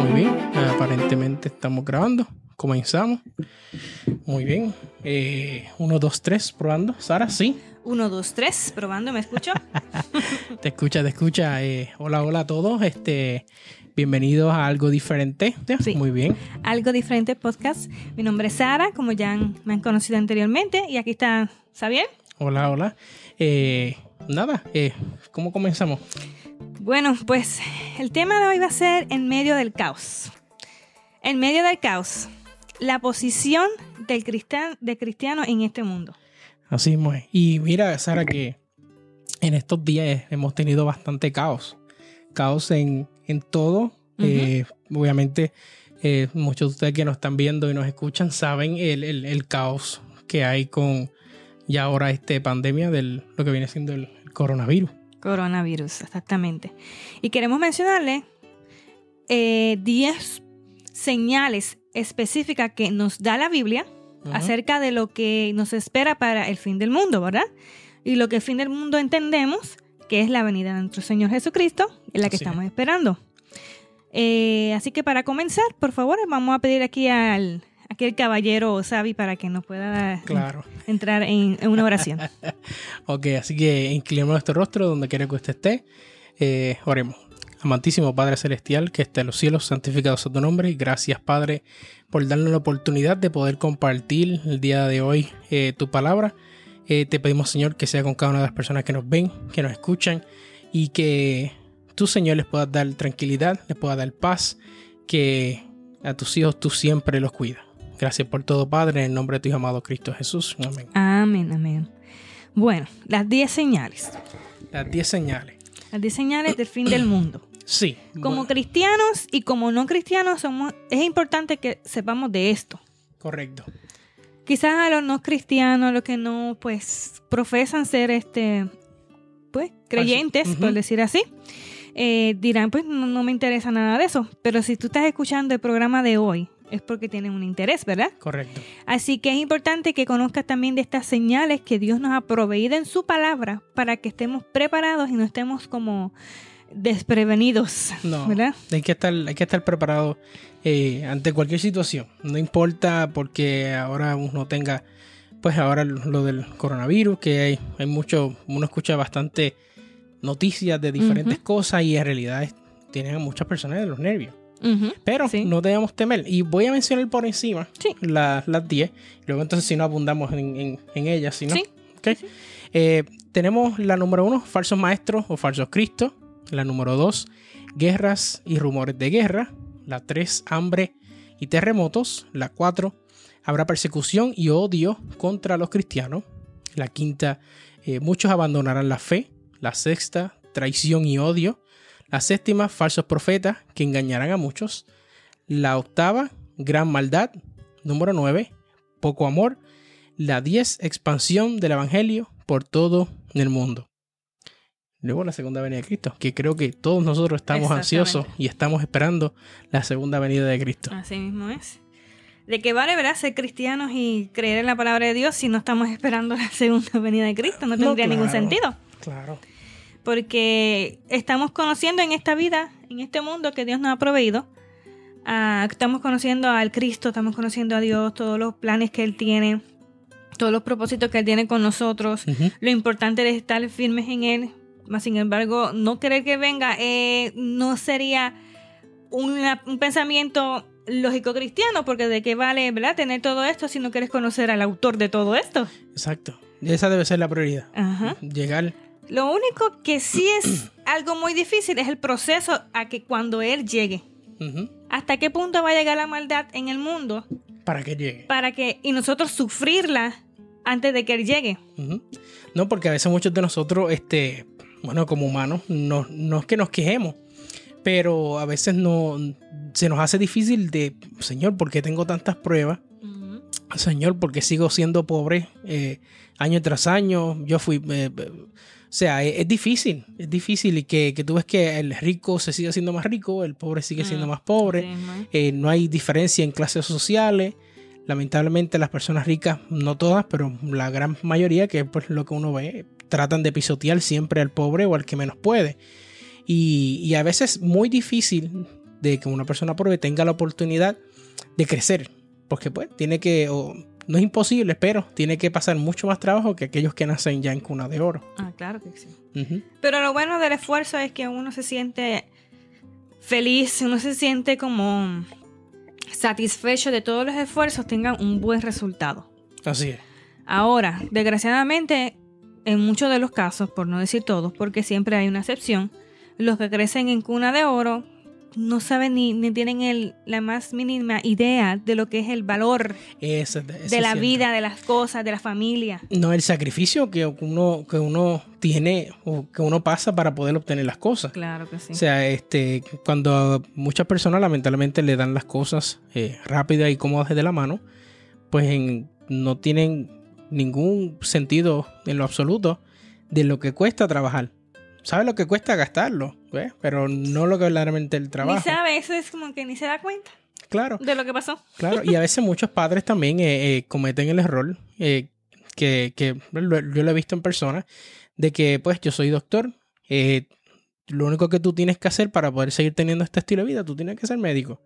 Muy bien, aparentemente estamos grabando. Comenzamos. Muy bien. Eh, uno, dos, tres, probando. Sara, sí. Uno, dos, tres, probando, ¿me escucho? te escucha, te escucha. Eh, hola, hola a todos. Este, bienvenidos a algo diferente. Sí. Muy bien. Algo diferente podcast. Mi nombre es Sara, como ya me han conocido anteriormente, y aquí está Xavier. Hola, hola. Eh, nada, eh, ¿cómo comenzamos? Bueno, pues el tema de hoy va a ser en medio del caos. En medio del caos, la posición del cristiano, de cristiano en este mundo. Así es. Y mira, Sara, que en estos días hemos tenido bastante caos. Caos en, en todo. eh, obviamente, eh, muchos de ustedes que nos están viendo y nos escuchan saben el, el, el caos que hay con ya ahora esta pandemia de lo que viene siendo el, el coronavirus. Coronavirus, exactamente. Y queremos mencionarle 10 señales específicas que nos da la Biblia acerca de lo que nos espera para el fin del mundo, ¿verdad? Y lo que el fin del mundo entendemos que es la venida de nuestro Señor Jesucristo, en la que estamos esperando. Eh, así que para comenzar, por favor, vamos a pedir aquí al aquel caballero Sabi para que nos pueda Claro. entrar en, en una oración. Ok, así que inclinemos nuestro rostro donde quiera que usted esté. Eh, oremos. Amantísimo Padre Celestial, que esté en los cielos, santificado sea tu nombre. Gracias, Padre, por darnos la oportunidad de poder compartir el día de hoy eh, tu palabra. Eh, te pedimos, Señor, que sea con cada una de las personas que nos ven, que nos escuchan, y que tú, Señor, les puedas dar tranquilidad, les puedas dar paz, que a tus hijos tú siempre los cuidas. Gracias por todo, Padre, en el nombre de tu amado Cristo Jesús. Amén. Amén, amén. Bueno, las 10 señales. Las 10 señales. Las 10 señales del fin del mundo. Sí. Como bueno, cristianos y como no cristianos somos, es importante que sepamos de esto. correcto. Quizás a los no cristianos, a los que no, pues, profesan ser, este, pues, creyentes, por decir así, eh, dirán, pues, no, no me interesa nada de eso. Pero si tú estás escuchando el programa de hoy, es porque tienes un interés, ¿verdad? Correcto. Así que es importante que conozcas también de estas señales que Dios nos ha proveído en su palabra para que estemos preparados y no estemos como desprevenidos, No. ¿verdad? Hay que estar, hay que estar preparado eh, ante cualquier situación. No importa porque ahora uno tenga, pues ahora lo del coronavirus, que hay, hay mucho, uno escucha bastante noticias de diferentes cosas y en realidad tienen a muchas personas de los nervios. Pero Sí. no debemos temer. Y voy a mencionar por encima Sí. las 10. Luego entonces si no abundamos en, en- en ellas, si no. Sí. Eh, tenemos la número uno, falsos maestros o falsos cristos. La número dos, guerras y rumores de guerra. La tres, hambre y terremotos. La cuatro, habrá persecución y odio contra los cristianos. La quinta, eh, muchos abandonarán la fe. La sexta, traición y odio. La séptima, falsos profetas que engañarán a muchos. La octava, gran maldad. Número nueve, poco amor. La 10, expansión del Evangelio por todo el mundo. Luego la segunda venida de Cristo, que creo que todos nosotros estamos ansiosos y estamos esperando la segunda venida de Cristo. Así mismo es. ¿De qué vale, verdad, ser cristianos y creer en la palabra de Dios si no estamos esperando la segunda venida de Cristo? No No, tendría ningún sentido. Claro. Porque estamos conociendo en esta vida, en este mundo que Dios nos ha proveído, ah, estamos conociendo al Cristo, estamos conociendo a Dios, todos los planes que Él tiene, todos los propósitos que Él tiene con nosotros, lo importante de estar firmes en Él. Más sin embargo, no querer que venga eh, no sería una- un pensamiento lógico cristiano, porque de qué vale ¿verdad? tener todo esto si no quieres conocer al autor de todo esto. Exacto. Esa debe ser la prioridad. Ajá. Llegar. Lo único que sí es algo muy difícil es el proceso a que cuando Él llegue. ¿Hasta qué punto va a llegar la maldad en el mundo Para que llegue. para que y nosotros sufrirla antes de que Él llegue? No, porque a veces muchos de nosotros, este, bueno, como humanos, no, no es que nos quejemos, pero a veces no se nos hace difícil de, Señor, ¿por qué tengo tantas pruebas? Señor, ¿por qué sigo siendo pobre eh, año tras año? Yo fui... eh, sea, es, es difícil, es difícil y que, que tú ves que el rico se sigue siendo más rico, el pobre sigue siendo Mm, más pobre, eh, no hay diferencia en clases sociales. Lamentablemente las personas ricas, no todas, pero la gran mayoría, que es pues, lo que uno ve, tratan de pisotear siempre al pobre o al que menos puede. Y, y a veces es muy difícil de que una persona pobre tenga la oportunidad de crecer. Porque pues tiene que, o, no es imposible, pero tiene que pasar mucho más trabajo que aquellos que nacen ya en cuna de oro. Ah, claro que sí. Pero lo bueno del esfuerzo es que uno se siente feliz, uno se siente como satisfecho de todos los esfuerzos tengan un buen resultado. Así es. Ahora, desgraciadamente, en muchos de los casos, por no decir todos, porque siempre hay una excepción, los que crecen en cuna de oro no saben ni, ni tienen el- la más mínima idea de lo que es el valor de la vida, de las cosas, de la familia. No, el sacrificio que uno, que uno tiene o que uno pasa para poder obtener las cosas. Claro que sí. O sea, este, cuando muchas personas lamentablemente le dan las cosas eh, rápidas y cómodas de la mano, pues en- no tienen ningún sentido en lo absoluto de lo que cuesta trabajar. Sabe lo que cuesta gastarlo, ¿ves? pero no lo que verdaderamente el ni trabajo. sabe, eso es como que ni se da cuenta Claro, de lo que pasó. claro. Y a veces muchos padres también eh, eh, cometen el error eh, que, que lo- yo lo he visto en persona, de que pues yo soy doctor, lo único que tú tienes que hacer para poder seguir teniendo este estilo de vida, tú tienes que ser médico.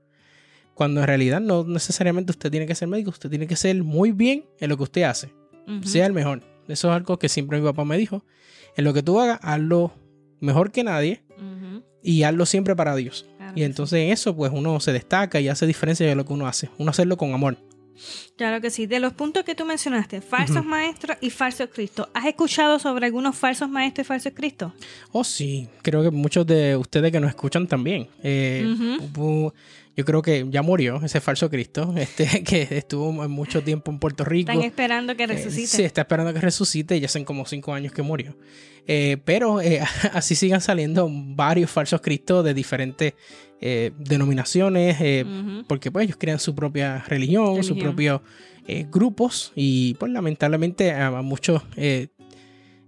Cuando en realidad no necesariamente usted tiene que ser médico, usted tiene que ser muy bien en lo que usted hace, sea el mejor. Eso es algo que siempre mi papá me dijo. En lo que tú hagas, hazlo mejor que nadie y hazlo siempre para Dios. Claro Y sí. entonces en eso pues uno se destaca y hace diferencia de lo que uno hace. Uno hacerlo con amor. Claro que sí. De los puntos que tú mencionaste, falsos maestros y falsos cristos. ¿Has escuchado sobre algunos falsos maestros y falsos cristos? Oh, sí, creo que muchos de ustedes que nos escuchan también. Eh, yo creo que ya murió ese falso Cristo, este que estuvo mucho tiempo en Puerto Rico. Están esperando que Eh, resucite. sí, está esperando que resucite, ya hacen como cinco años que murió. Eh, pero eh, así sigan saliendo varios falsos Cristos de diferentes denominaciones, porque pues ellos crean su propia religión, sus Religión. propios eh, grupos y pues lamentablemente a muchos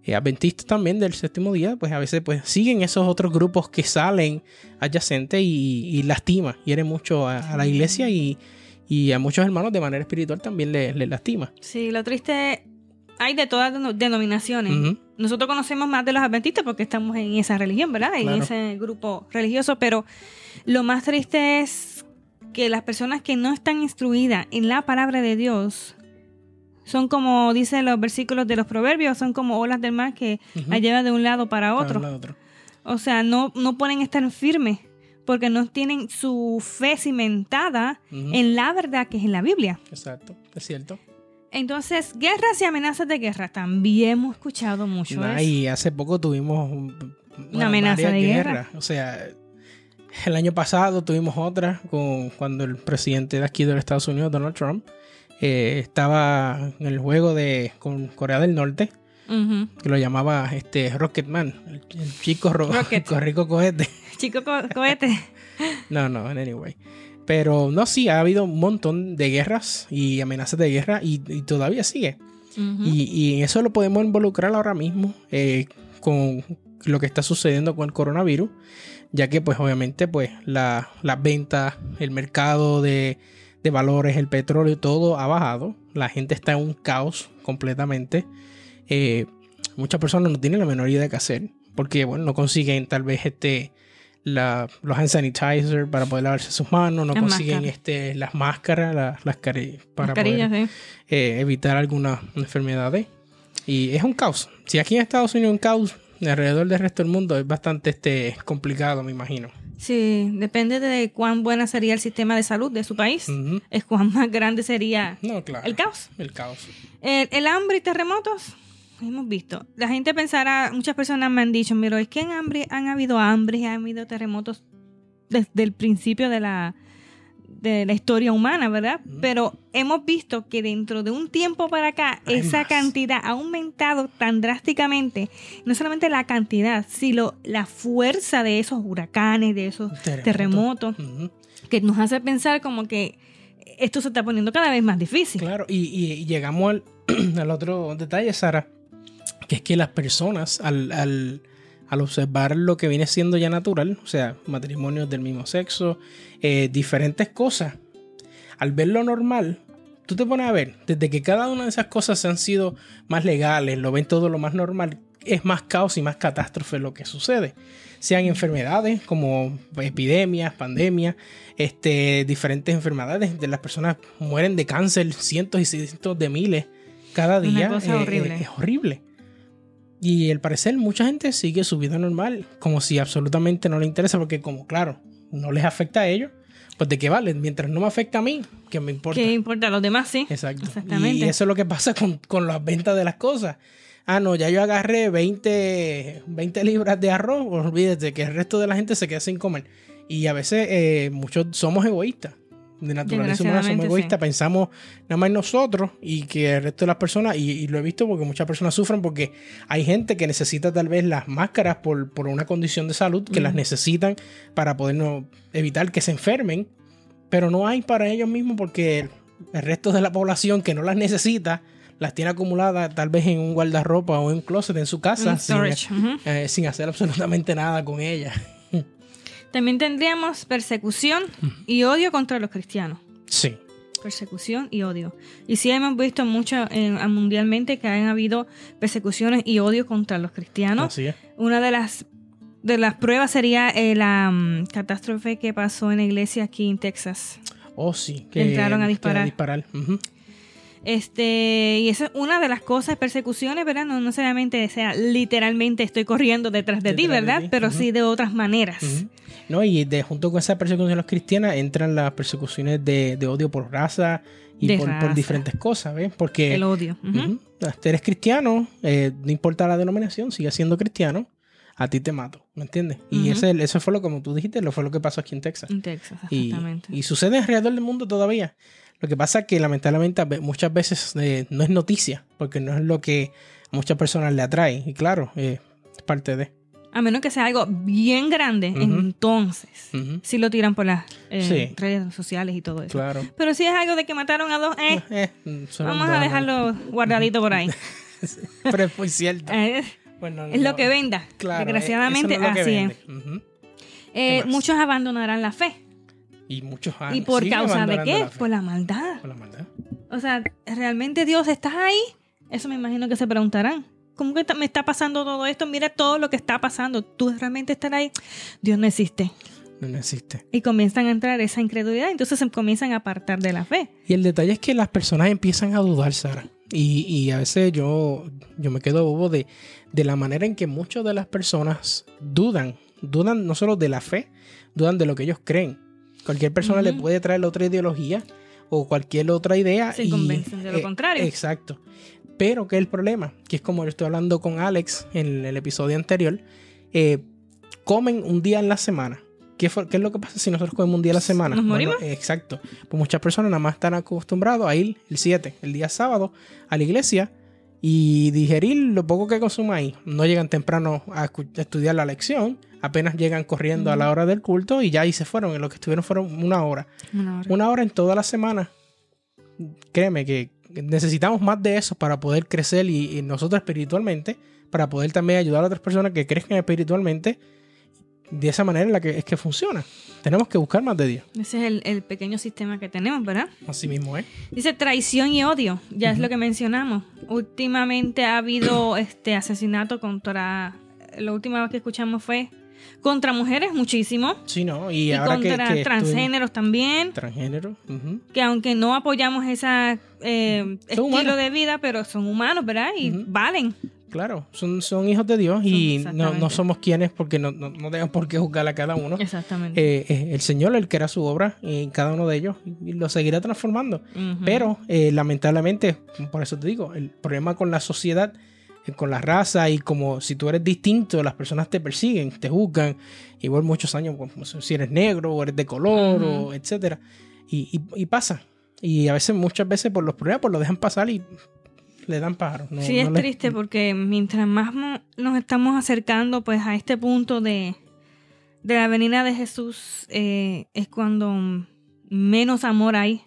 eh, adventistas también del séptimo día pues a veces pues siguen esos otros grupos que salen adyacentes y, y lastima, hiere mucho a, a la iglesia y, y a muchos hermanos de manera espiritual también le, le lastima. Sí, lo triste, hay de todas deno- denominaciones. Nosotros conocemos más de los adventistas porque estamos en esa religión, ¿verdad? En Claro. ese grupo religioso, pero lo más triste es que las personas que no están instruidas en la palabra de Dios son como dicen los versículos de los proverbios, son como olas del mar que Ujú. la llevan de un lado para otro. O sea, no, no pueden estar firmes porque no tienen su fe cimentada en la verdad que es en la Biblia. Exacto, es cierto. Entonces, guerras y amenazas de guerra. También hemos escuchado mucho Nah, eso. y hace poco tuvimos un- bueno, amenaza de guerra. guerras. O sea, el año pasado tuvimos otra con cuando el presidente de aquí de los Estados Unidos, Donald Trump, eh, estaba en el juego de con Corea del Norte, que lo llamaba este Rocketman, el, el chico ro- Rocket. con rico cohete. Chico co- cohete. No, no, anyway. Pero no, sí, ha habido un montón de guerras y amenazas de guerra y, y todavía sigue. Ujú. Y, y eso lo podemos involucrar ahora mismo eh, con lo que está sucediendo con el coronavirus, ya que pues obviamente pues la- las ventas, el mercado de, de valores, el petróleo, todo ha bajado. La gente está en un caos completamente. Eh, muchas personas no tienen la menor idea de qué hacer, porque bueno, no consiguen tal vez este la- los hand sanitizer para poder lavarse sus manos, no Las consiguen máscaras. este, las máscaras, las, para poder sí. eh, evitar algunas enfermedades. Y es un caos. Si aquí en Estados Unidos es un caos, alrededor del resto del mundo es bastante este, complicado, me imagino. Sí, depende de cuán buena sería el sistema de salud de su país. Es cuán más grande sería No, claro. el caos. El caos. El, el hambre y terremotos, hemos visto. La gente pensará, muchas personas me han dicho, pero es que en hambre han habido hambre y han habido terremotos desde el principio de la, de la historia humana, ¿verdad? Pero hemos visto que dentro de un tiempo para acá, Hay esa más. cantidad ha aumentado tan drásticamente, no solamente la cantidad, sino la fuerza de esos huracanes, de esos Terremoto. terremotos, que nos hace pensar como que esto se está poniendo cada vez más difícil. Claro, y, y- y llegamos al, al otro detalle, Sara, que es que las personas al, al- al observar lo que viene siendo ya natural, o sea, matrimonios del mismo sexo, eh, diferentes cosas, al ver lo normal, tú te pones a ver, desde que cada una de esas cosas se han sido más legales, lo ven todo lo más normal, es más caos y más catástrofe lo que sucede. Sean enfermedades como epidemias, pandemias, este, diferentes enfermedades. De las personas mueren de cáncer, cientos y cientos de miles cada día. cosa Eh, horrible. eh, es horrible. Y al parecer mucha gente sigue su vida normal, como si absolutamente no le interesa, porque como claro, no les afecta a ellos, pues de qué vale, mientras no me afecta a mí, que me importa. ¿Qué importa a los demás? Sí. Exacto. Exactamente. Y eso es lo que pasa con, con las ventas de las cosas. Ah, no, ya yo agarré 20, 20 libras de arroz, olvídate que el resto de la gente se queda sin comer. Y a veces eh, muchos somos egoístas. De naturaleza humana somos egoístas, pensamos nada más en nosotros y que el resto de las personas, y, y lo he visto porque muchas personas sufren porque hay gente que necesita tal vez las máscaras por, por una condición de salud, que las necesitan para poder no- evitar que se enfermen, pero no hay para ellos mismos porque el, el resto de la población que no las necesita las tiene acumuladas tal vez en un guardarropa o en un closet en su casa sin, eh, sin hacer absolutamente nada con ellas. También tendríamos persecución y odio contra los cristianos. Sí, Persecución y odio. Y sí hemos visto mucho eh, mundialmente que han habido persecuciones y odio contra los cristianos. así es. Una de las de las pruebas sería eh, la mm, catástrofe que pasó en la iglesia aquí en Texas. Oh, sí. Entraron a disparar. disparar. Ujú. Este, y esa es una de las cosas, persecuciones, ¿verdad? No necesariamente sea literalmente estoy corriendo detrás de ti, de ¿verdad? ti, Pero sí de otras maneras. No, y de, junto con esa persecución de los cristianos entran las persecuciones de, de odio por raza y por, diferentes cosas, ¿ves? Porque El odio. ujú, eres cristiano, eh, no importa la denominación, sigue siendo cristiano, a ti te mato, ¿me entiendes? Y ese, eso fue lo como tú dijiste, lo fue lo que pasó aquí en Texas. En Texas, Y, exactamente. y sucede alrededor del mundo todavía. Lo que pasa es que lamentablemente muchas veces eh, no es noticia, porque no es lo que a muchas personas le atrae. Y claro, eh, es parte de. A menos que sea algo bien grande, entonces Ujú, sí lo tiran por las eh, Sí. redes sociales y todo eso. Claro. Pero si es algo de que mataron a dos, eh, Eh, son vamos a dejarlo guardadito por ahí. Pero es muy cierto. Bueno, es no, lo que venda. Claro, Desgraciadamente, es así vende. es. Muchos abandonarán la fe. Y muchos ¿Y por causa de qué? la. Por la maldad. Por la maldad. O sea, ¿realmente Dios está ahí? Eso me imagino que se preguntarán. ¿Cómo que me está pasando todo esto? Mira todo lo que está pasando. ¿Tú realmente estás ahí? Dios no existe. No, no existe. Y comienzan a entrar esa incredulidad. Entonces se comienzan a apartar de la fe. Y el detalle es que las personas empiezan a dudar, Sara. Y, y a veces yo, yo me quedo bobo de, de la manera en que muchas de las personas dudan. Dudan no solo de la fe, dudan de lo que ellos creen. Cualquier persona le Ujú. puede traer otra ideología o cualquier otra idea. Se y, convencen de lo eh, contrario. Exacto. Pero que el problema, que es como yo estoy hablando con Alex en el episodio anterior, eh, comen un día en la semana. ¿Qué, es lo que pasa si nosotros comemos un día a la semana? ¿Nos morimos? exacto. Pues muchas personas nada más están acostumbrados a ir el 7, el día sábado, a la iglesia y digerir lo poco que consumen ahí. No llegan temprano a estudiar la lección, apenas llegan corriendo a la hora del culto y ya ahí se fueron. En lo que estuvieron fueron una hora. Una hora. Una hora en toda la semana. Créeme que necesitamos más de eso para poder crecer y, y nosotros espiritualmente, para poder también ayudar a otras personas que crezcan espiritualmente. De esa manera en la que es que funciona. Tenemos que buscar más de Dios. Ese es el, el pequeño sistema que tenemos, ¿verdad? Así mismo ¿eh? es. Dice traición y odio. Ya es lo que mencionamos. Últimamente ha habido este asesinato contra. La última vez que escuchamos fue contra mujeres, muchísimo. Sí, ¿no? Y, Y, ahora contra que transgéneros también. estuvimos- Transgénero. ujú. Que aunque no apoyamos ese estilo humanos. de vida, pero son humanos, ¿verdad? Y valen. Claro, son, son hijos de Dios y no, no somos quienes porque no, no, no tengan por qué juzgar a cada uno. Exactamente. Eh, eh, el Señor, el que era su obra en cada uno de ellos, y lo seguirá transformando. Pero eh, lamentablemente, por eso te digo, el problema con la sociedad, eh, con la raza y como si tú eres distinto, las personas te persiguen, te juzgan, igual muchos años, como si eres negro o eres de color, o etcétera. Y, y- y pasa. Y a veces, muchas veces por los problemas, pues lo dejan pasar y le dan pájaros. No- sí, no es les- triste porque mientras más nos estamos acercando pues a este punto de, de la venida de Jesús, eh, es cuando menos amor hay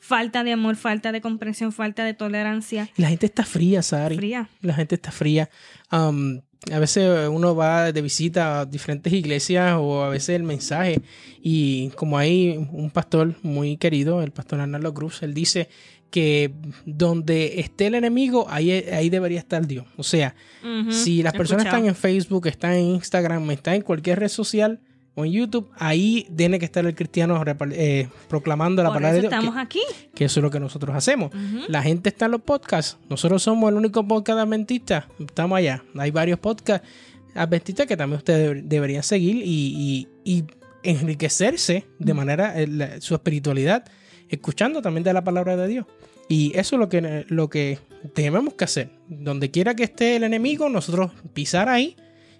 falta de amor, falta de comprensión, falta de tolerancia. La gente está fría, Sari. Fría. La gente está fría. Um, a veces uno va de visita a diferentes iglesias o a veces el mensaje y como hay un pastor muy querido, el pastor Arnaldo Cruz, él dice que donde esté el enemigo, ahí, ahí debería estar Dios. O sea, si las personas escuchado. están en Facebook, están en Instagram, están en cualquier red social o en YouTube, ahí tiene que estar el cristiano eh, proclamando la Por palabra eso de Dios. estamos que- aquí. que eso es lo que nosotros hacemos. La gente está en los podcasts. Nosotros somos el único podcast adventista. Estamos allá. Hay varios podcasts adventistas que también ustedes deb- deberían seguir y, y- y enriquecerse de manera eh, la- su espiritualidad, escuchando también de la palabra de Dios. Y eso es lo que, lo que tenemos que hacer. Donde quiera que esté el enemigo, nosotros pisar ahí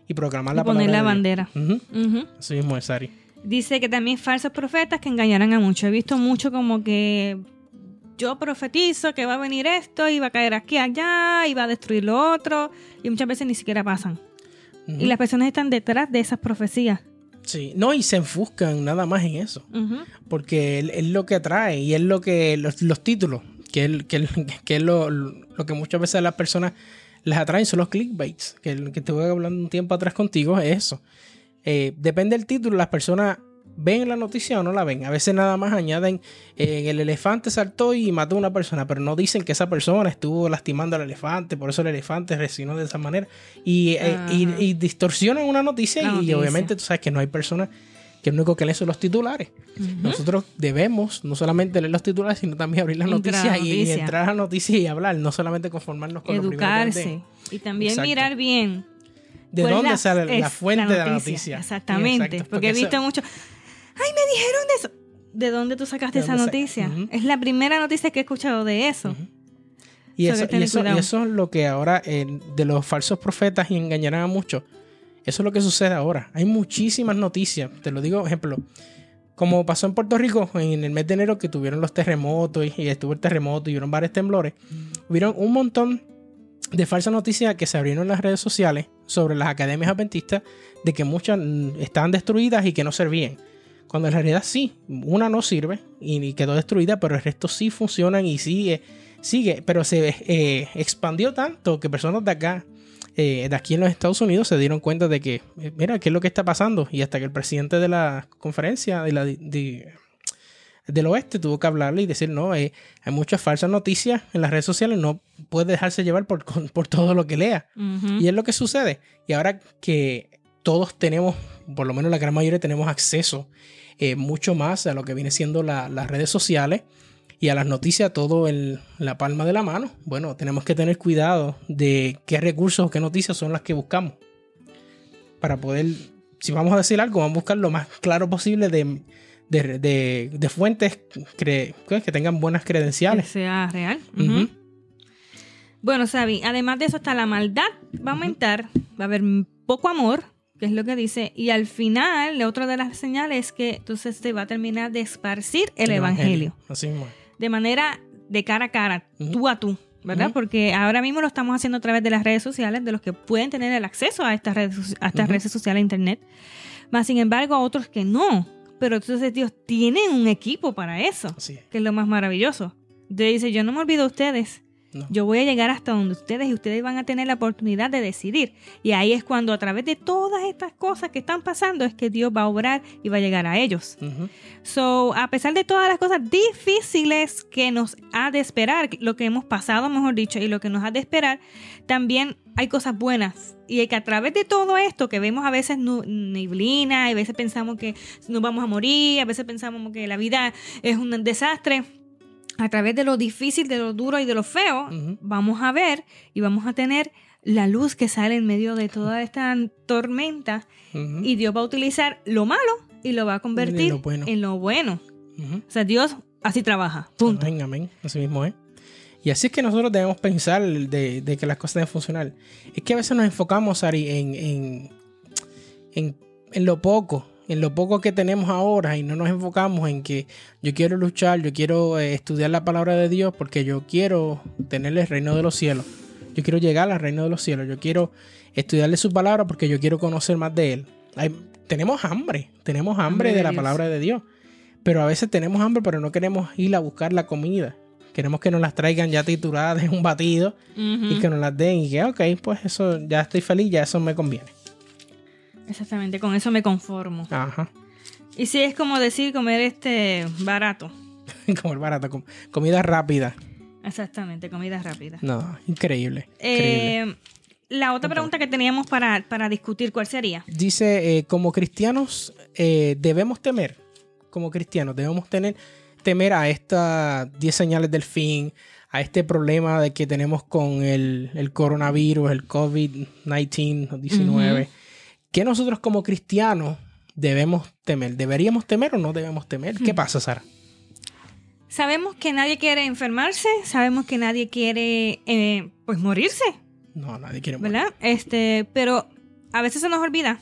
y proclamar la Y poner palabra. la de Dios. bandera. Así mismo es, Sari. Dice que también falsos profetas que engañarán a muchos. He visto mucho como que yo profetizo que va a venir esto y va a caer aquí, allá y va a destruir lo otro. Y muchas veces ni siquiera pasan. Y las personas están detrás de esas profecías. Sí, no, y se enfuscan nada más en eso. Porque es lo que atrae y es lo que los, los títulos que es, que, que es lo, lo que muchas veces las personas les atraen son los clickbaits que, el- que te voy hablando un tiempo atrás contigo es eso Eh, depende del título las personas ven la noticia o no la ven a veces nada más añaden eh, el elefante saltó y mató a una persona pero no dicen que esa persona estuvo lastimando al elefante por eso el elefante reaccionó de esa manera y, eh, y- Ajá. y distorsionan una noticia, La y noticia. obviamente tú sabes que no hay personas que lo único que leen son los titulares nosotros debemos no solamente leer los titulares, sino también abrir las Entrar noticias y, y noticia. entrar a las noticias y hablar, no solamente conformarnos con lo Educarse. den. Y también Exacto. mirar bien. ¿De dónde sale la fuente de la noticia? Exactamente. Exacto, porque he eso- visto mucho. ¡Ay, me dijeron de eso! ¿De dónde tú sacaste ¿De esa noticia? Es la primera noticia que he escuchado de eso. Y So, eso, y, eso, eso es lo que ahora eh, de los falsos profetas y engañarán a muchos. Eso es lo que sucede ahora. Hay muchísimas noticias. Te lo digo, ejemplo, como pasó en Puerto Rico en el mes de enero que tuvieron los terremotos y, estuvo el terremoto y hubieron varios temblores. Hubieron un montón de falsas noticias que se abrieron en las redes sociales sobre las academias adventistas de que muchas estaban destruidas y que no servían. Cuando en realidad sí, una no sirve y y quedó destruida, pero el resto sí funcionan y sigue, sigue. Pero se eh, expandió tanto que personas de acá, eh, de aquí en los Estados Unidos, se dieron cuenta de que, eh, mira, ¿qué es lo que está pasando? Y hasta que el presidente de la conferencia de la, de- del oeste tuvo que hablarle y decir, no, eh, hay muchas falsas noticias en las redes sociales, no puede dejarse llevar por, por todo lo que lea. Y es lo que sucede. Y ahora que todos tenemos, por lo menos la gran mayoría tenemos acceso eh, mucho más a lo que viene siendo la- las redes sociales y a las noticias todo en la palma de la mano, bueno, tenemos que tener cuidado de qué recursos o qué noticias son las que buscamos. Para poder, si vamos a decir algo, vamos a buscar lo más claro posible de, de, de- de fuentes cre- que tengan buenas Que credenciales. sea real. Bueno, Sabi, además de eso está la maldad. Va a aumentar, va a haber poco amor, que es lo que dice, y al final, la otra de las señales es que entonces se va a terminar de esparcir el, evangelio. Así mismo. De manera de cara a cara, tú a tú, ¿verdad? Porque ahora mismo lo estamos haciendo a través de las redes sociales, de los que pueden tener el acceso a estas redes, a estas redes sociales, internet. Más sin embargo, a otros que no. Pero entonces Dios tiene un equipo para eso, es. que es lo más maravilloso. Dios dice, yo no me olvido de ustedes. No. Yo voy a llegar hasta donde ustedes y ustedes van a tener la oportunidad de decidir. Y ahí es cuando a través de todas estas cosas que están pasando es que Dios va a obrar y va a llegar a ellos. So, a pesar de todas las cosas difíciles que nos ha de esperar, lo que hemos pasado, mejor dicho, y lo que nos ha de esperar, también hay cosas buenas. Y que a través de todo esto que vemos a veces neblina, a veces pensamos que nos vamos a morir, a veces pensamos que la vida es un desastre, a través de lo difícil, de lo duro y de lo feo, vamos a ver y vamos a tener la luz que sale en medio de toda esta tormenta y Dios va a utilizar lo malo y lo va a convertir lo bueno. en lo bueno. O sea, Dios así trabaja. Punto. Amén, amén. Así mismo es. Y así es que nosotros debemos pensar de, de que las cosas deben funcionar. Es que a veces nos enfocamos, Ari, en, en, en, en lo poco, en lo poco que tenemos ahora y no nos enfocamos en que yo quiero luchar, yo quiero eh, estudiar la palabra de Dios porque yo quiero tener el reino de los cielos. Yo quiero llegar al reino de los cielos. Yo quiero estudiarle su palabra porque yo quiero conocer más de él. Hay- tenemos hambre, tenemos hambre Hambre de de la palabra de Dios. Pero a veces tenemos hambre, pero no queremos ir a buscar la comida. Queremos que nos las traigan ya trituradas en un batido y que nos las den y que, ok, pues eso ya estoy feliz, ya eso me conviene. Exactamente, con eso me conformo. Ajá. Y si es como decir comer este barato. comer barato, com- comida rápida. Exactamente, comida rápida. No, increíble. increíble. Eh, la otra pregunta que teníamos para, para discutir, ¿cuál sería? Dice, eh, como cristianos eh, debemos temer, como cristianos debemos tener, temer a estas 10 señales del fin, a este problema de que tenemos con el, el coronavirus, el COVID-19, 19. ¿Qué nosotros como cristianos debemos temer? ¿Deberíamos temer o no debemos temer? ¿Qué pasa, Sara? Sabemos que nadie quiere enfermarse, sabemos que nadie quiere eh, pues morirse, No, nadie quiere morir. ¿verdad? Este, pero a veces se nos olvida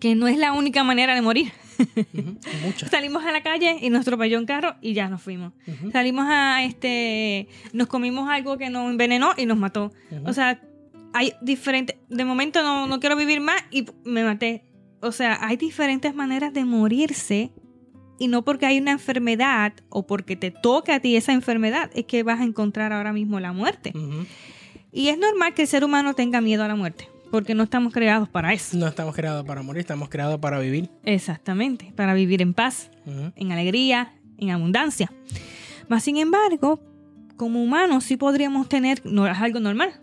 que no es la única manera de morir. Ujú, Muchas. Salimos a la calle y nos atropelló un carro y ya nos fuimos. Salimos a este, nos comimos algo que nos envenenó y nos mató. O sea, hay diferentes, de momento no, no quiero vivir más y me maté. O sea, hay diferentes maneras de morirse y no porque hay una enfermedad o porque te toca a ti esa enfermedad es que vas a encontrar ahora mismo la muerte. Y es normal que el ser humano tenga miedo a la muerte porque no estamos creados para eso. No estamos creados para morir, estamos creados para vivir. Exactamente, para vivir en paz, en alegría, en abundancia. Mas, sin embargo, como humanos sí podríamos tener, no es algo normal,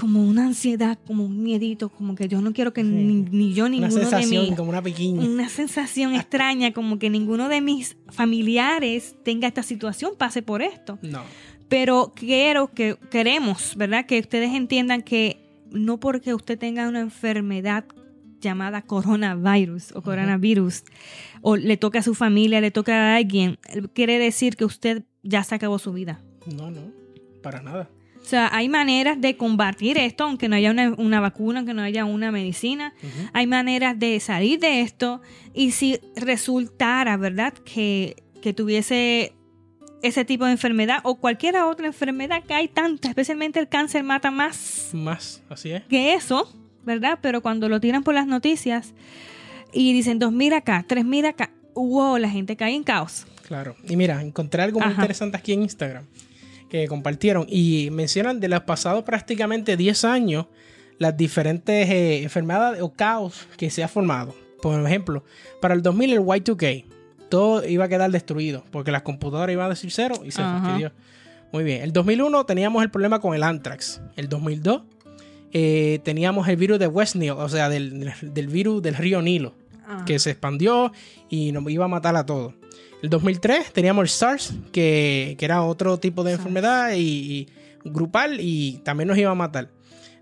como una ansiedad, como un miedito, como que yo no quiero que Sí. ni, ni yo, Una ninguno de sensación mis... como una piquiña. Una sensación extraña, como que ninguno de mis familiares tenga esta situación, pase por esto. No. Pero quiero que, queremos, ¿verdad? Que ustedes entiendan que no porque usted tenga una enfermedad llamada coronavirus o coronavirus, o le toca a su familia, le toca a alguien, quiere decir que usted ya se acabó su vida. No, no. Para nada. O sea, hay maneras de combatir esto, aunque no haya una, una vacuna, aunque no haya una medicina. Hay maneras de salir de esto. Y si resultara, ¿verdad?, que, que tuviese ese tipo de enfermedad o cualquier otra enfermedad que hay tantas, especialmente el cáncer mata más Más, así es. que eso, ¿verdad? Pero cuando lo tiran por las noticias y dicen dos mil acá, tres mil acá, wow, la gente cae en caos. Claro. Y mira, encontré algo muy Ajá. interesante aquí en Instagram que compartieron y mencionan de los pasados prácticamente 10 años las diferentes eh, enfermedades o caos que se ha formado. Por ejemplo, para el 2000 el Y2K, todo iba a quedar destruido porque las computadoras iban a decir cero y se fastidió. Muy bien. El 2001 teníamos el problema con el anthrax. El 2002 eh, teníamos el virus de West Nile, o sea, del, del virus del río Nilo que se expandió y nos iba a matar a todos. El 2003 teníamos el SARS, que, que era otro tipo de enfermedad y, y grupal y también nos iba a matar.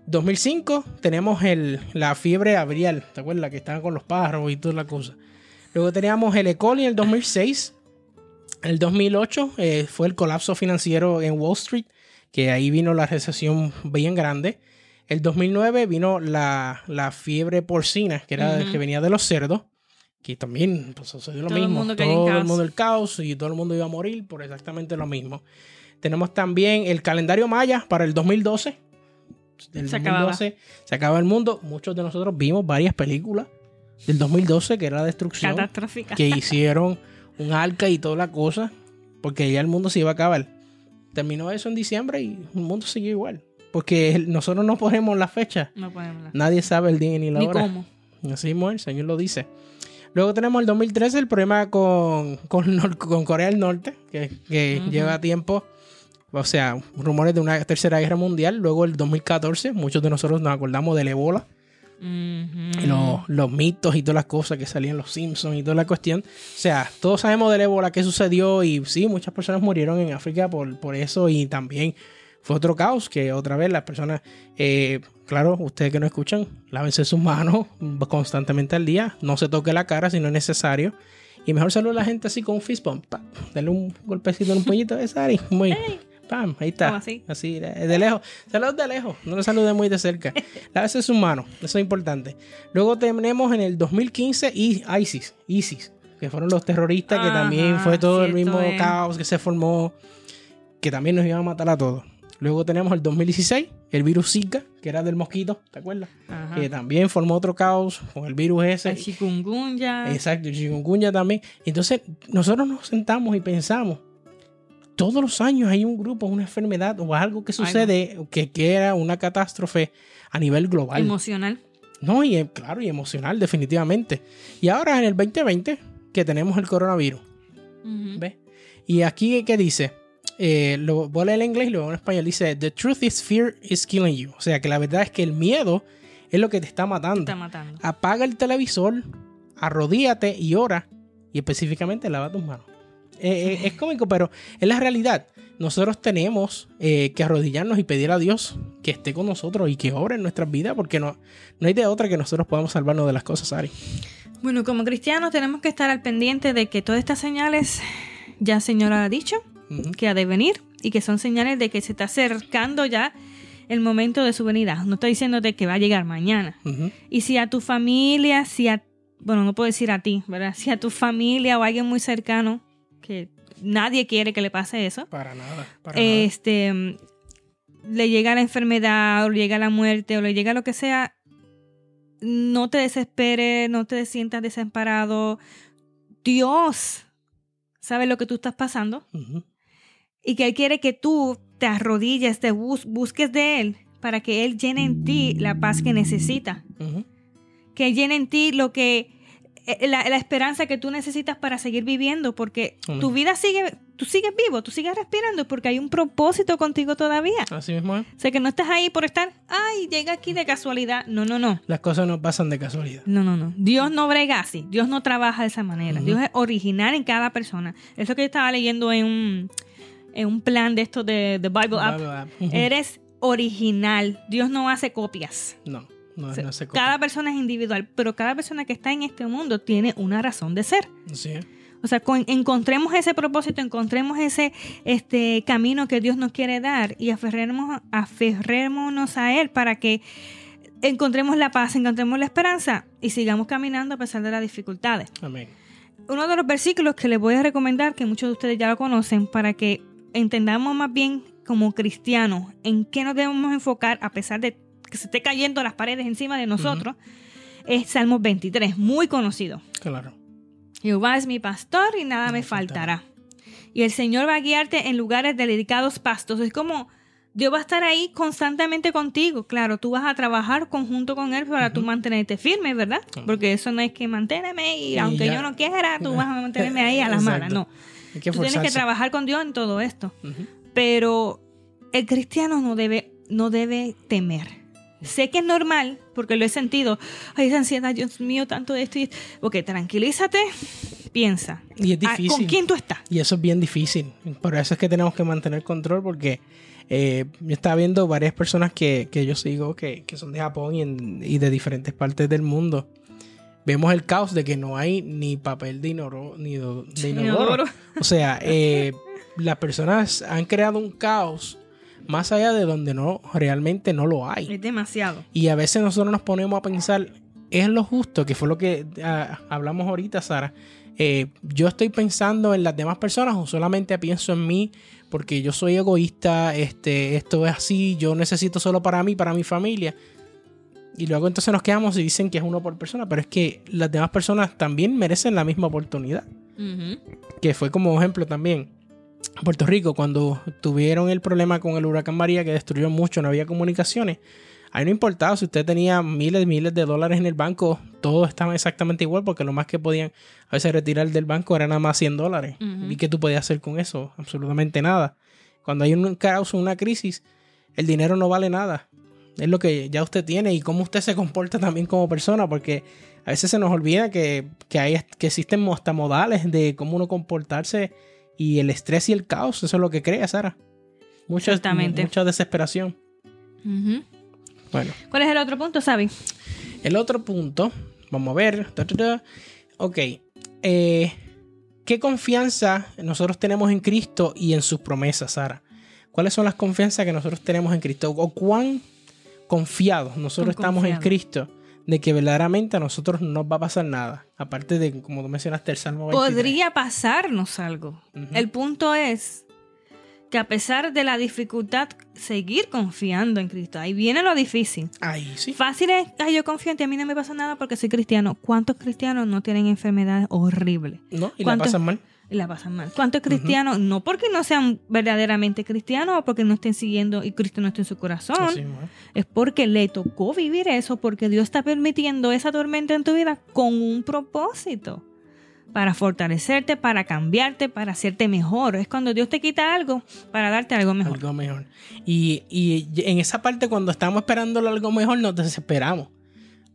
2005 tenemos el, la fiebre abrial, ¿te acuerdas? Que estaban con los pájaros y toda la cosa. Luego teníamos el E. coli en el 2006. El 2008 eh, fue el colapso financiero en Wall Street, que ahí vino la recesión bien grande. El 2009 vino la, la fiebre porcina, que era Ujú. que venía de los cerdos, que también pues, sucedió lo Todo el mismo. mundo cayó en todo el caos. mundo el caos y todo el mundo iba a morir por exactamente lo mismo. Tenemos también el calendario maya para el 2012. Del Se acababa. 2012 se acaba el mundo. Muchos de nosotros vimos varias películas del 2012 que era la destrucción Catastrófica. que hicieron un arca y toda la cosa, porque ya el mundo se iba a acabar. Terminó eso en diciembre y el mundo siguió igual. Porque el- nosotros no ponemos la fecha. No podemos hablar. Nadie sabe el día ni la Ni hora. cómo. Así mismo el Señor lo dice. Luego tenemos el 2013, el problema con, con, Corea del Norte, que, lleva tiempo, o sea, rumores de una tercera guerra mundial. Luego el 2014, muchos de nosotros nos acordamos del ébola. Ujú. y los, los mitos y todas las cosas que salían los Simpsons y toda la cuestión. O sea, todos sabemos del ébola que sucedió y sí, muchas personas murieron en África por, por eso y también fue otro caos que otra vez las personas, eh, claro, ustedes que no escuchan, lávense sus manos constantemente al día, no se toque la cara si no es necesario. Y mejor saludar a la gente así con un fist bump. Dale un golpecito en un pollito de Sari. Muy. Pam, ahí está. ¿Cómo así? Así, de lejos. Saludos de lejos. No lo salude muy de cerca. Lávese sus manos. Eso es importante. Luego tenemos en el 2015 I- ISIS. ISIS. Que fueron los terroristas que también fue todo el mismo es. caos que se formó. Que también nos iban a matar a todos. Luego tenemos el 2016. El virus Zika, que era del mosquito, ¿te acuerdas? Que también formó otro caos con el virus ese. El chikungunya. Exacto, el chikungunya también. Entonces, nosotros nos sentamos y pensamos, todos los años hay un grupo, una enfermedad o algo que sucede que, que era una catástrofe a nivel global. Emocional. no, y eh, claro, y emocional, definitivamente. Y ahora en el 2020, que tenemos el coronavirus. ¿Ves? Y aquí, ¿qué dice? Eh, lo, voy a leer en inglés y luego en español. Dice, The truth is fear is killing you. O sea, que la verdad es que el miedo es lo que te está matando. Está matando. Apaga el televisor, arrodíate y ora. Y específicamente lava tus manos. Eh, eh, es cómico, pero es la realidad. Nosotros tenemos eh, que arrodillarnos y pedir a Dios que esté con nosotros y que obre en nuestras vidas, porque no, no hay de otra que nosotros podamos salvarnos de las cosas, Ari. Bueno, como cristianos tenemos que estar al pendiente de que todas estas señales ya el Señor ha dicho Que ha de venir y que son señales de que se está acercando ya el momento de su venida. No estoy diciéndote que va a llegar mañana. Y si a tu familia, si a, bueno, no puedo decir a ti, ¿verdad? Si a tu familia o a alguien muy cercano, que nadie quiere que le pase eso, Para nada. Para nada. este, mm, le llega la enfermedad o le llega la muerte o le llega lo que sea, no te desesperes, no te sientas desamparado. Dios sabe lo que tú estás pasando. Y que Él quiere que tú te arrodilles, te bus- busques de Él para que Él llene en ti la paz que necesita, que llene en ti lo que eh, la, la esperanza que tú necesitas para seguir viviendo, porque Amén. tu vida sigue, tú sigues vivo, tú sigues respirando, porque hay un propósito contigo todavía. Así mismo es. O sea, que no estás ahí por estar, ay, llega aquí de casualidad. No, no, no. Las cosas no pasan de casualidad. No, no, no. Dios no brega así. Dios no trabaja de esa manera. Dios es original en cada persona. Eso que yo estaba leyendo en un, en un plan de esto de, de Bible App. Eres original. Dios no hace copias. No, no, O sea, no se copia. cada persona es individual, pero cada persona que está en este mundo tiene una razón de ser. Sí. O sea, con- encontremos ese propósito, encontremos ese este camino que Dios nos quiere dar y aferremos, aferrémonos a Él para que encontremos la paz, encontremos la esperanza y sigamos caminando a pesar de las dificultades. Amén. Uno de los versículos que les voy a recomendar, que muchos de ustedes ya lo conocen, para que entendamos más bien como cristianos en qué nos debemos enfocar a pesar de que se esté cayendo las paredes encima de nosotros, es Salmos 23, muy conocido. Claro. Jehová es mi pastor y nada No me faltará. Y el Señor va a guiarte en lugares de delicados pastos. Es como Dios va a estar ahí constantemente contigo. Claro, tú vas a trabajar conjunto con Él para tú mantenerte firme, ¿verdad? Porque eso no es que manténeme y, Y aunque ya. yo no quiera, tú vas a mantenerme ahí a las malas. No, Hay que tú tienes que trabajar con Dios en todo esto. Pero el cristiano no debe, no debe temer. Sé que es normal, porque lo he sentido. Ay, esa ansiedad, Dios mío, tanto de esto y esto. Ok, tranquilízate, piensa. Y es Ah, difícil. ¿Con quién tú estás? Y eso es bien difícil. Por eso es que tenemos que mantener control porque eh, yo estaba viendo varias personas que, que yo sigo que, que son de Japón y, en- y de diferentes partes del mundo. Vemos el caos de que no hay ni papel de, inoro- ni do- de inodoro. Inodoro. O sea, eh, las personas han creado un caos más allá de donde no realmente no lo hay. Es demasiado. Y a veces nosotros nos ponemos a pensar, ¿es lo justo? Que fue lo que ah, hablamos ahorita, Sara. Eh, yo estoy pensando en las demás personas o solamente pienso en mí porque yo soy egoísta, este, esto es así, yo necesito solo para mí, para mi familia. Y luego entonces nos quedamos y dicen que es uno por persona, pero es que las demás personas también merecen la misma oportunidad. Que fue como ejemplo también. Puerto Rico, cuando tuvieron el problema con el huracán María que destruyó mucho, no había comunicaciones. Ahí no importaba si usted tenía miles y miles de dólares en el banco, todo estaba exactamente igual porque lo más que podían a veces retirar del banco era nada más 100 dólares. ¿Y qué tú podías hacer con eso? Absolutamente nada. Cuando hay un caos, una crisis, el dinero no vale nada. Es lo que ya usted tiene y cómo usted se comporta también como persona, porque a veces se nos olvida que, que, hay, que existen hasta modales de cómo uno comportarse y el estrés y el caos, eso es lo que crea, Sara. Mucha, Exactamente. mucha desesperación. Bueno, ¿Cuál es el otro punto, Sabi? el otro punto, vamos a ver. ta, ta, ta. Ok. eh, ¿Qué confianza nosotros tenemos en Cristo y en sus promesas, Sara? ¿Cuáles son las confianzas que nosotros tenemos en Cristo? ¿O cuán confiados nosotros estamos en. Cristo de que verdaderamente a nosotros no nos va a pasar nada? Aparte de, como tú mencionaste, el Salmo 23. Podría pasarnos algo. El punto es que a pesar de la dificultad, seguir confiando en Cristo. Ahí viene lo difícil. Ahí sí. Fácil es, ay, yo confío en ti, a mí no me pasa nada porque soy cristiano. ¿Cuántos cristianos no tienen enfermedades horribles? No, y la ¿Cuántos- pasan mal. La pasan mal. ¿Cuántos cristianos, no porque no sean verdaderamente cristianos o porque no estén siguiendo y Cristo no esté en su corazón, es porque le tocó vivir eso, porque Dios está permitiendo esa tormenta en tu vida con un propósito. Para fortalecerte, para cambiarte, para hacerte mejor. Es cuando Dios te quita algo para darte algo mejor. Algo mejor. Y, y en esa parte, cuando estamos esperando algo mejor, nos desesperamos.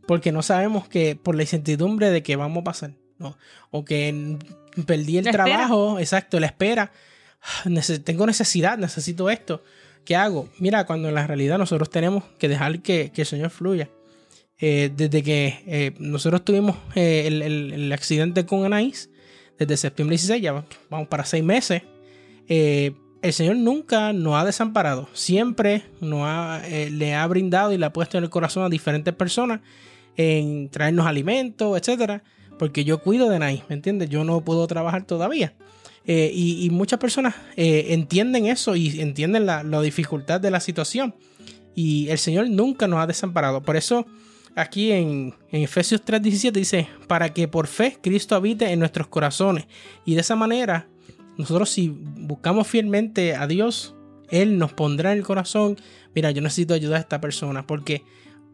Porque no sabemos que por la incertidumbre de que vamos a pasar. ¿no? O que perdí el La espera. trabajo, exacto, la espera. Tengo necesidad, necesito esto. ¿Qué hago? Mira, cuando en la realidad nosotros tenemos que dejar que, que el Señor fluya. Eh, desde que eh, nosotros tuvimos eh, el, el- el accidente con Anaís, desde septiembre 16, ya vamos para seis meses, el Señor nunca nos ha desamparado. Siempre nos ha, le ha brindado y le ha puesto en el corazón a diferentes personas en traernos alimentos, etcétera. Porque yo cuido de Anaís, ¿me entiendes? Yo no puedo trabajar todavía. Eh, y, muchas personas eh, entienden eso y entienden la, la dificultad de la situación. Y el Señor nunca nos ha desamparado. Por eso aquí en, en Efesios 3:17 dice, para que por fe Cristo habite en nuestros corazones. Y de esa manera, nosotros si buscamos fielmente a Dios, Él nos pondrá en el corazón, mira, yo necesito ayudar a esta persona. Porque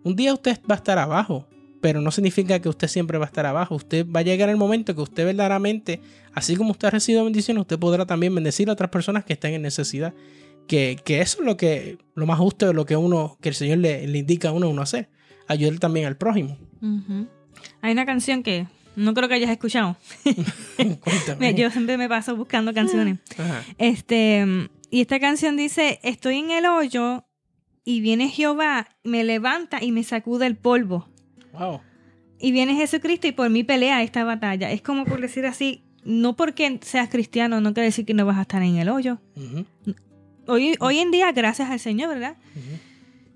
un día usted va a estar abajo, pero no significa que usted siempre va a estar abajo. Usted va a llegar el momento que usted verdaderamente, así como usted ha recibido bendiciones, usted podrá también bendecir a otras personas que estén en necesidad. Que, que eso es lo que lo más justo de lo que uno, que el Señor le, le indica a uno, uno hacer. Ayudar también al prójimo. Hay una canción que no creo que hayas escuchado. Mira, Yo siempre me paso buscando canciones. Ajá. Este, y esta canción dice, estoy en el hoyo y viene Jehová, me levanta y me sacude el polvo. Wow. Y viene Jesucristo y por mí pelea esta batalla. Es como por decir así, no porque seas cristiano no quiere decir que no vas a estar en el hoyo. Hoy, hoy en día, gracias al Señor, ¿verdad?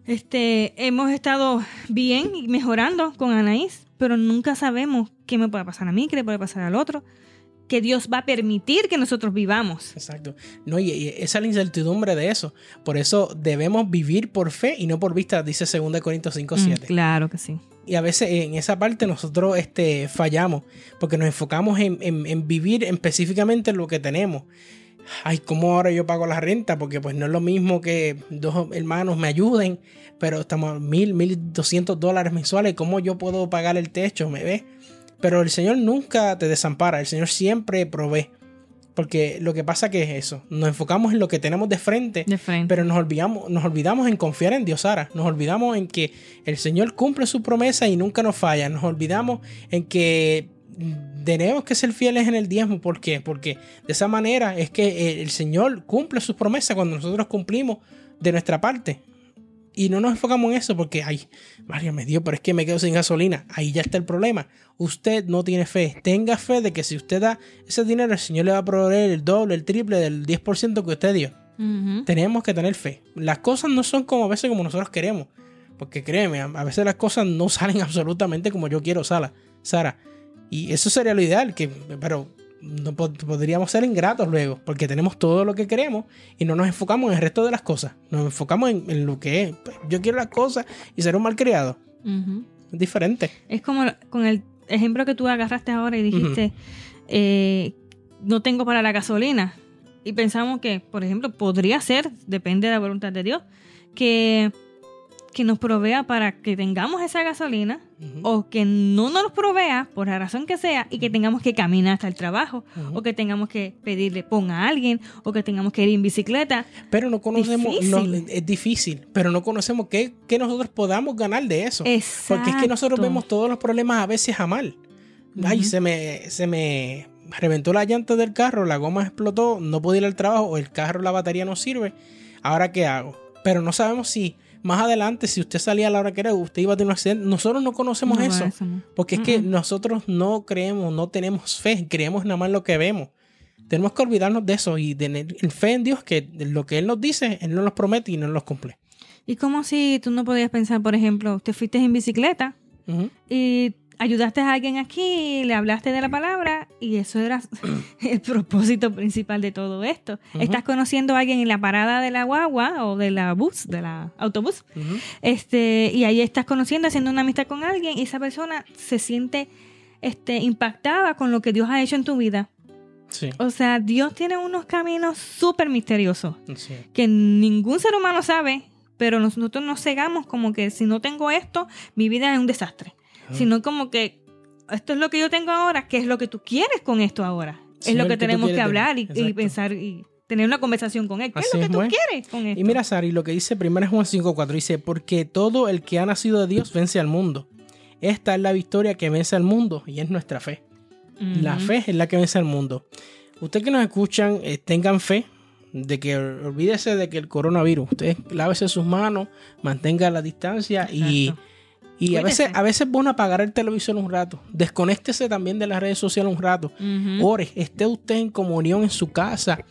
Este, hemos estado bien y mejorando con Anaís, pero nunca sabemos qué me puede pasar a mí, qué le puede pasar al otro, que Dios va a permitir que nosotros vivamos. Exacto. No, y, y esa es la incertidumbre de eso. Por eso debemos vivir por fe y no por vista, dice 2 Corintios 5, 7. Mm, claro que sí. Y a veces en esa parte nosotros este, fallamos porque nos enfocamos en, en- vivir específicamente lo que tenemos. Ay, ¿cómo ahora yo pago la renta? Porque pues no es lo mismo que dos hermanos me ayuden, pero estamos a mil, mil doscientos dólares mensuales. ¿Cómo yo puedo pagar el techo? ¿Me ves? Pero el Señor nunca te desampara, el Señor siempre provee. Porque lo que pasa que es eso, nos enfocamos en lo que tenemos de frente De frente. pero nos olvidamos, nos olvidamos en confiar en Dios, Sara. Nos olvidamos en que el Señor cumple su promesa y nunca nos falla. Nos olvidamos en que tenemos que ser fieles en el diezmo. ¿Por qué? Porque de esa manera es que el Señor cumple sus promesas cuando nosotros cumplimos de nuestra parte. Y no nos enfocamos en eso porque, ay, María me dio, pero es que me quedo sin gasolina. Ahí ya está el problema. Usted no tiene fe. Tenga fe de que si usted da ese dinero, el Señor le va a proveer el doble, el triple del 10% que usted dio tenemos que tener fe. Las cosas no son como a veces como nosotros queremos. Porque créeme, a a veces las cosas no salen absolutamente como yo quiero, Sara. Sara. Y eso sería lo ideal, que, pero no pod- podríamos ser ingratos luego, porque tenemos todo lo que queremos y no nos enfocamos en el resto de las cosas. Nos enfocamos en, en lo que es. Pues, Yo quiero las cosas y ser un mal criado. Ujú. Es diferente. Es como con el ejemplo que tú agarraste ahora y dijiste, eh, no tengo para la gasolina. Y pensamos que, por ejemplo, podría ser, depende de la voluntad de Dios, que, que nos provea para que tengamos esa gasolina o que no nos provea por la razón que sea y que tengamos que caminar hasta el trabajo o que tengamos que pedirle pon a alguien o que tengamos que ir en bicicleta. Pero no conocemos, Difícil. no, es difícil, pero no conocemos qué, qué nosotros podamos ganar de eso. Porque es que nosotros vemos todos los problemas a veces a mal. Ay, se me, se me reventó la llanta del carro, la goma explotó, no puedo ir al trabajo, o el carro, la batería no sirve. ¿Ahora qué hago? Pero no sabemos si más adelante, si usted salía a la hora que era, usted iba a tener un accidente. Nosotros no conocemos No, eso. no. Porque es que nosotros no creemos, no tenemos fe, creemos nada más lo que vemos. Tenemos que olvidarnos de eso y tener fe en Dios, que lo que Él nos dice, Él nos los promete y no los cumple. Y como si tú no podías pensar, por ejemplo, te fuiste en bicicleta y ayudaste a alguien aquí, le hablaste de la palabra y eso era el propósito principal de todo esto. Estás conociendo a alguien en la parada de la guagua o de la bus, de la autobús, este, y ahí estás conociendo, haciendo una amistad con alguien y esa persona se siente este, impactada con lo que Dios ha hecho en tu vida. O sea, Dios tiene unos caminos súper misteriosos que ningún ser humano sabe, pero nosotros nos cegamos como que si no tengo esto, mi vida es un desastre sino como que esto es lo que yo tengo ahora, ¿qué es lo que tú quieres con esto ahora? es lo que, tenemos que hablar y, pensar y tener una conversación con él. ¿Qué es lo que tú quieres con esto? Y mira, Sari, lo que dice primero es Juan 5.4, dice, porque todo el que ha nacido de Dios vence al mundo. Esta es la victoria que vence al mundo y es nuestra fe. La fe es la que vence al mundo. Ustedes que nos escuchan, eh, tengan fe de que olvídese de que el coronavirus, usted lávese sus manos, mantenga la distancia y y a veces, a veces es bueno apagar el televisor un rato. Desconéctese también de las redes sociales un rato. Ore, esté usted en comunión en su casa,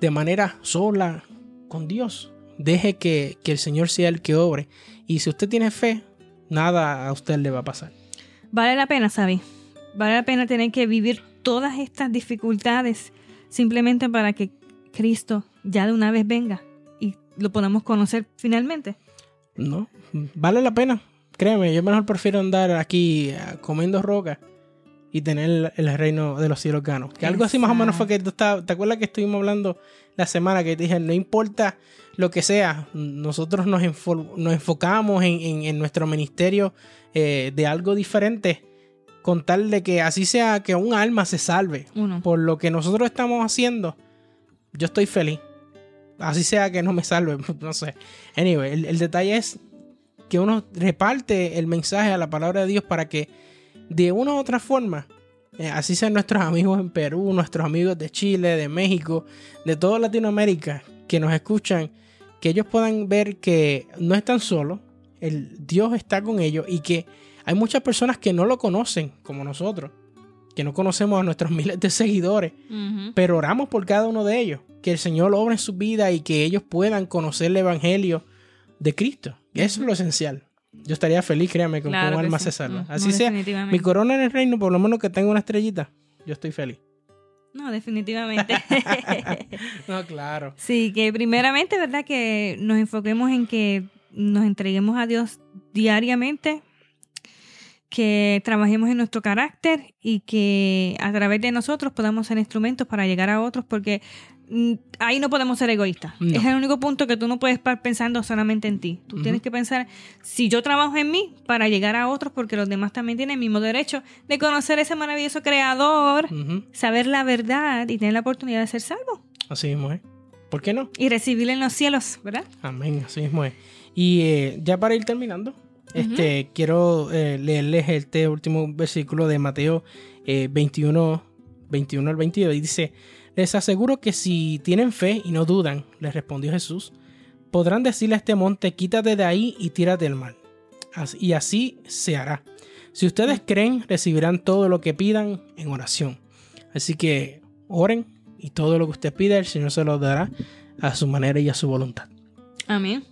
de manera sola, con Dios. Deje que, el Señor sea el que obre. Y si usted tiene fe, nada a usted le va a pasar. Vale la pena, Sabi. Vale la pena tener que vivir todas estas dificultades simplemente para que Cristo ya de una vez venga y lo podamos conocer finalmente. No, vale la pena créeme, yo mejor prefiero andar aquí eh, comiendo roca y tener el reino de los cielos gano. Que algo así más o menos fue que tú estabas, ¿te acuerdas que estuvimos hablando la semana que te dije, no importa lo que sea, nosotros nos, enfocamos en, nuestro ministerio eh, de algo diferente, con tal de que así sea que un alma se salve por lo que nosotros estamos haciendo, yo estoy feliz. Así sea que no me salve, no sé. Anyway, el detalle es que uno reparte el mensaje a la palabra de Dios para que de una u otra forma, eh, así sean nuestros amigos en Perú, nuestros amigos de Chile, de México, de toda Latinoamérica que nos escuchan, que ellos puedan ver que no están solos, el Dios está con ellos y que hay muchas personas que no lo conocen como nosotros, que no conocemos a nuestros miles de seguidores, pero oramos por cada uno de ellos, que el Señor obra en su vida y que ellos puedan conocer el Evangelio de Cristo. Eso es lo esencial. Yo estaría feliz, créame, con que un alma se salva. Mm, Así sea, mi corona en el reino, por lo menos que tenga una estrellita, yo estoy feliz. No, definitivamente. no, claro. Sí, que primeramente, ¿verdad? Que nos enfoquemos en que nos entreguemos a Dios diariamente, que trabajemos en nuestro carácter y que a través de nosotros podamos ser instrumentos para llegar a otros, porque ahí no podemos ser egoístas. Es el único punto que tú no puedes estar pensando solamente en ti. Tú tienes que pensar, si yo trabajo en mí para llegar a otros, porque los demás también tienen el mismo derecho de conocer ese maravilloso creador, saber la verdad y tener la oportunidad de ser salvo. Así mismo es. ¿Por qué no? Y recibirle en los cielos, ¿verdad? Amén, así mismo es. Y eh, ya para ir terminando, este, quiero eh, leerles este último versículo de Mateo 21, eh, 21 al 22. Y dice, les aseguro que si tienen fe y no dudan, les respondió Jesús, podrán decirle a este monte, quítate de ahí y tírate del mar. Y así se hará. Si ustedes creen, recibirán todo lo que pidan en oración. Así que oren y todo lo que usted pida, el Señor se lo dará a su manera y a su voluntad. Amén.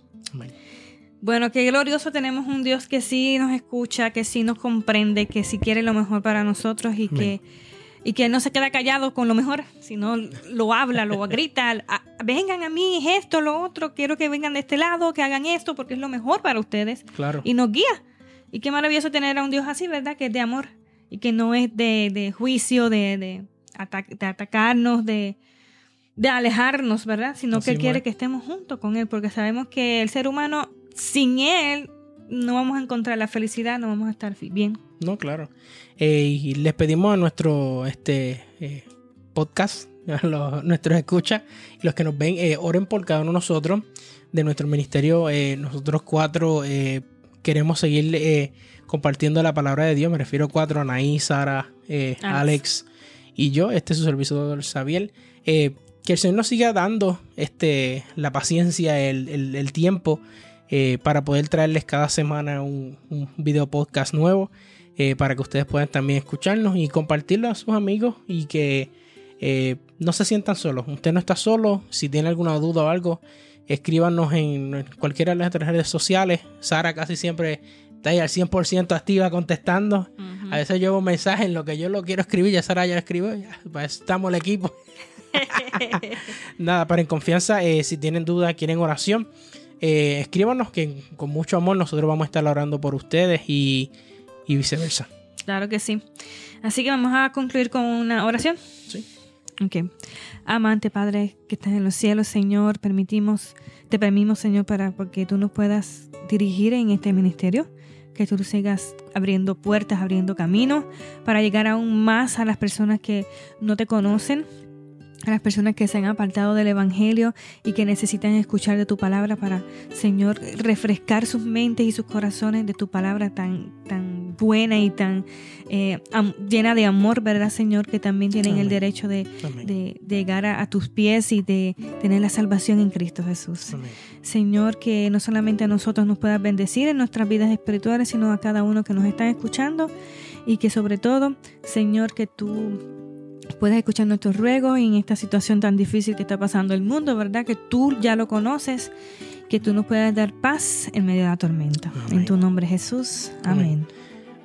Bueno, qué glorioso tenemos un Dios que sí nos escucha, que sí nos comprende, que sí quiere lo mejor para nosotros y que y que no se queda callado con lo mejor, sino lo habla, lo grita, vengan a mí, esto, lo otro, quiero que vengan de este lado, que hagan esto, porque es lo mejor para ustedes. Claro. Y nos guía. Y qué maravilloso tener a un Dios así, ¿verdad? Que es de amor y que no es de, juicio, de, de, atacarnos, de, de alejarnos, ¿verdad? Sino que quiere que estemos juntos con Él, porque sabemos que el ser humano, sin Él, no vamos a encontrar la felicidad, no vamos a estar bien. No, claro. Eh, y les pedimos a nuestro este, eh, podcast, a los, nuestros escuchas los que nos ven, eh, oren por cada uno de nosotros, de nuestro ministerio. nosotros cuatro queremos seguir compartiendo la palabra de Dios. Me refiero a cuatro, Anaí, Sara, Alex. y yo, este es su servidor Xavier. que el Señor nos siga dando este, la paciencia, el, tiempo para poder traerles cada semana un, un video podcast nuevo. Eh, para que ustedes puedan también escucharnos y compartirlo a sus amigos y que eh, no se sientan solos. Usted no está solo. Si tiene alguna duda o algo, escríbanos en cualquiera de las redes sociales. Sara casi siempre está ahí al 100% activa contestando. A veces llevo mensajes en lo que yo lo quiero escribir, ya Sara ya lo escribió, ya, pues estamos el equipo. Nada, pero en confianza, eh, si tienen duda, quieren oración, eh, escríbanos que con mucho amor nosotros vamos a estar orando por ustedes y, y viceversa. Claro que sí. Así que vamos a concluir con una oración. Sí. Ok. Amante Padre que estás en los cielos, Señor, permitimos, te permitimos, Señor, para porque tú nos puedas dirigir en este ministerio, que tú sigas abriendo puertas, abriendo caminos para llegar aún más a las personas que no te conocen, a las personas que se han apartado del Evangelio y que necesitan escuchar de tu palabra para, Señor, refrescar sus mentes y sus corazones de tu palabra tan, tan buena y tan eh, llena de amor, ¿verdad, Señor? Que también tienen el derecho de, llegar a, tus pies y de tener la salvación en Cristo Jesús. Señor, que no solamente a nosotros nos puedas bendecir en nuestras vidas espirituales, sino a cada uno que nos está escuchando y que sobre todo, Señor, que tú puedes escuchar nuestros ruegos en esta situación tan difícil que está pasando el mundo, ¿verdad? Que tú ya lo conoces, que tú nos puedas dar paz en medio de la tormenta. En tu nombre Jesús. Amén.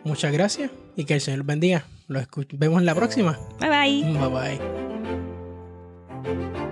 Muchas gracias y que el Señor bendiga. Lo vemos en la próxima. Bye bye. Bye bye.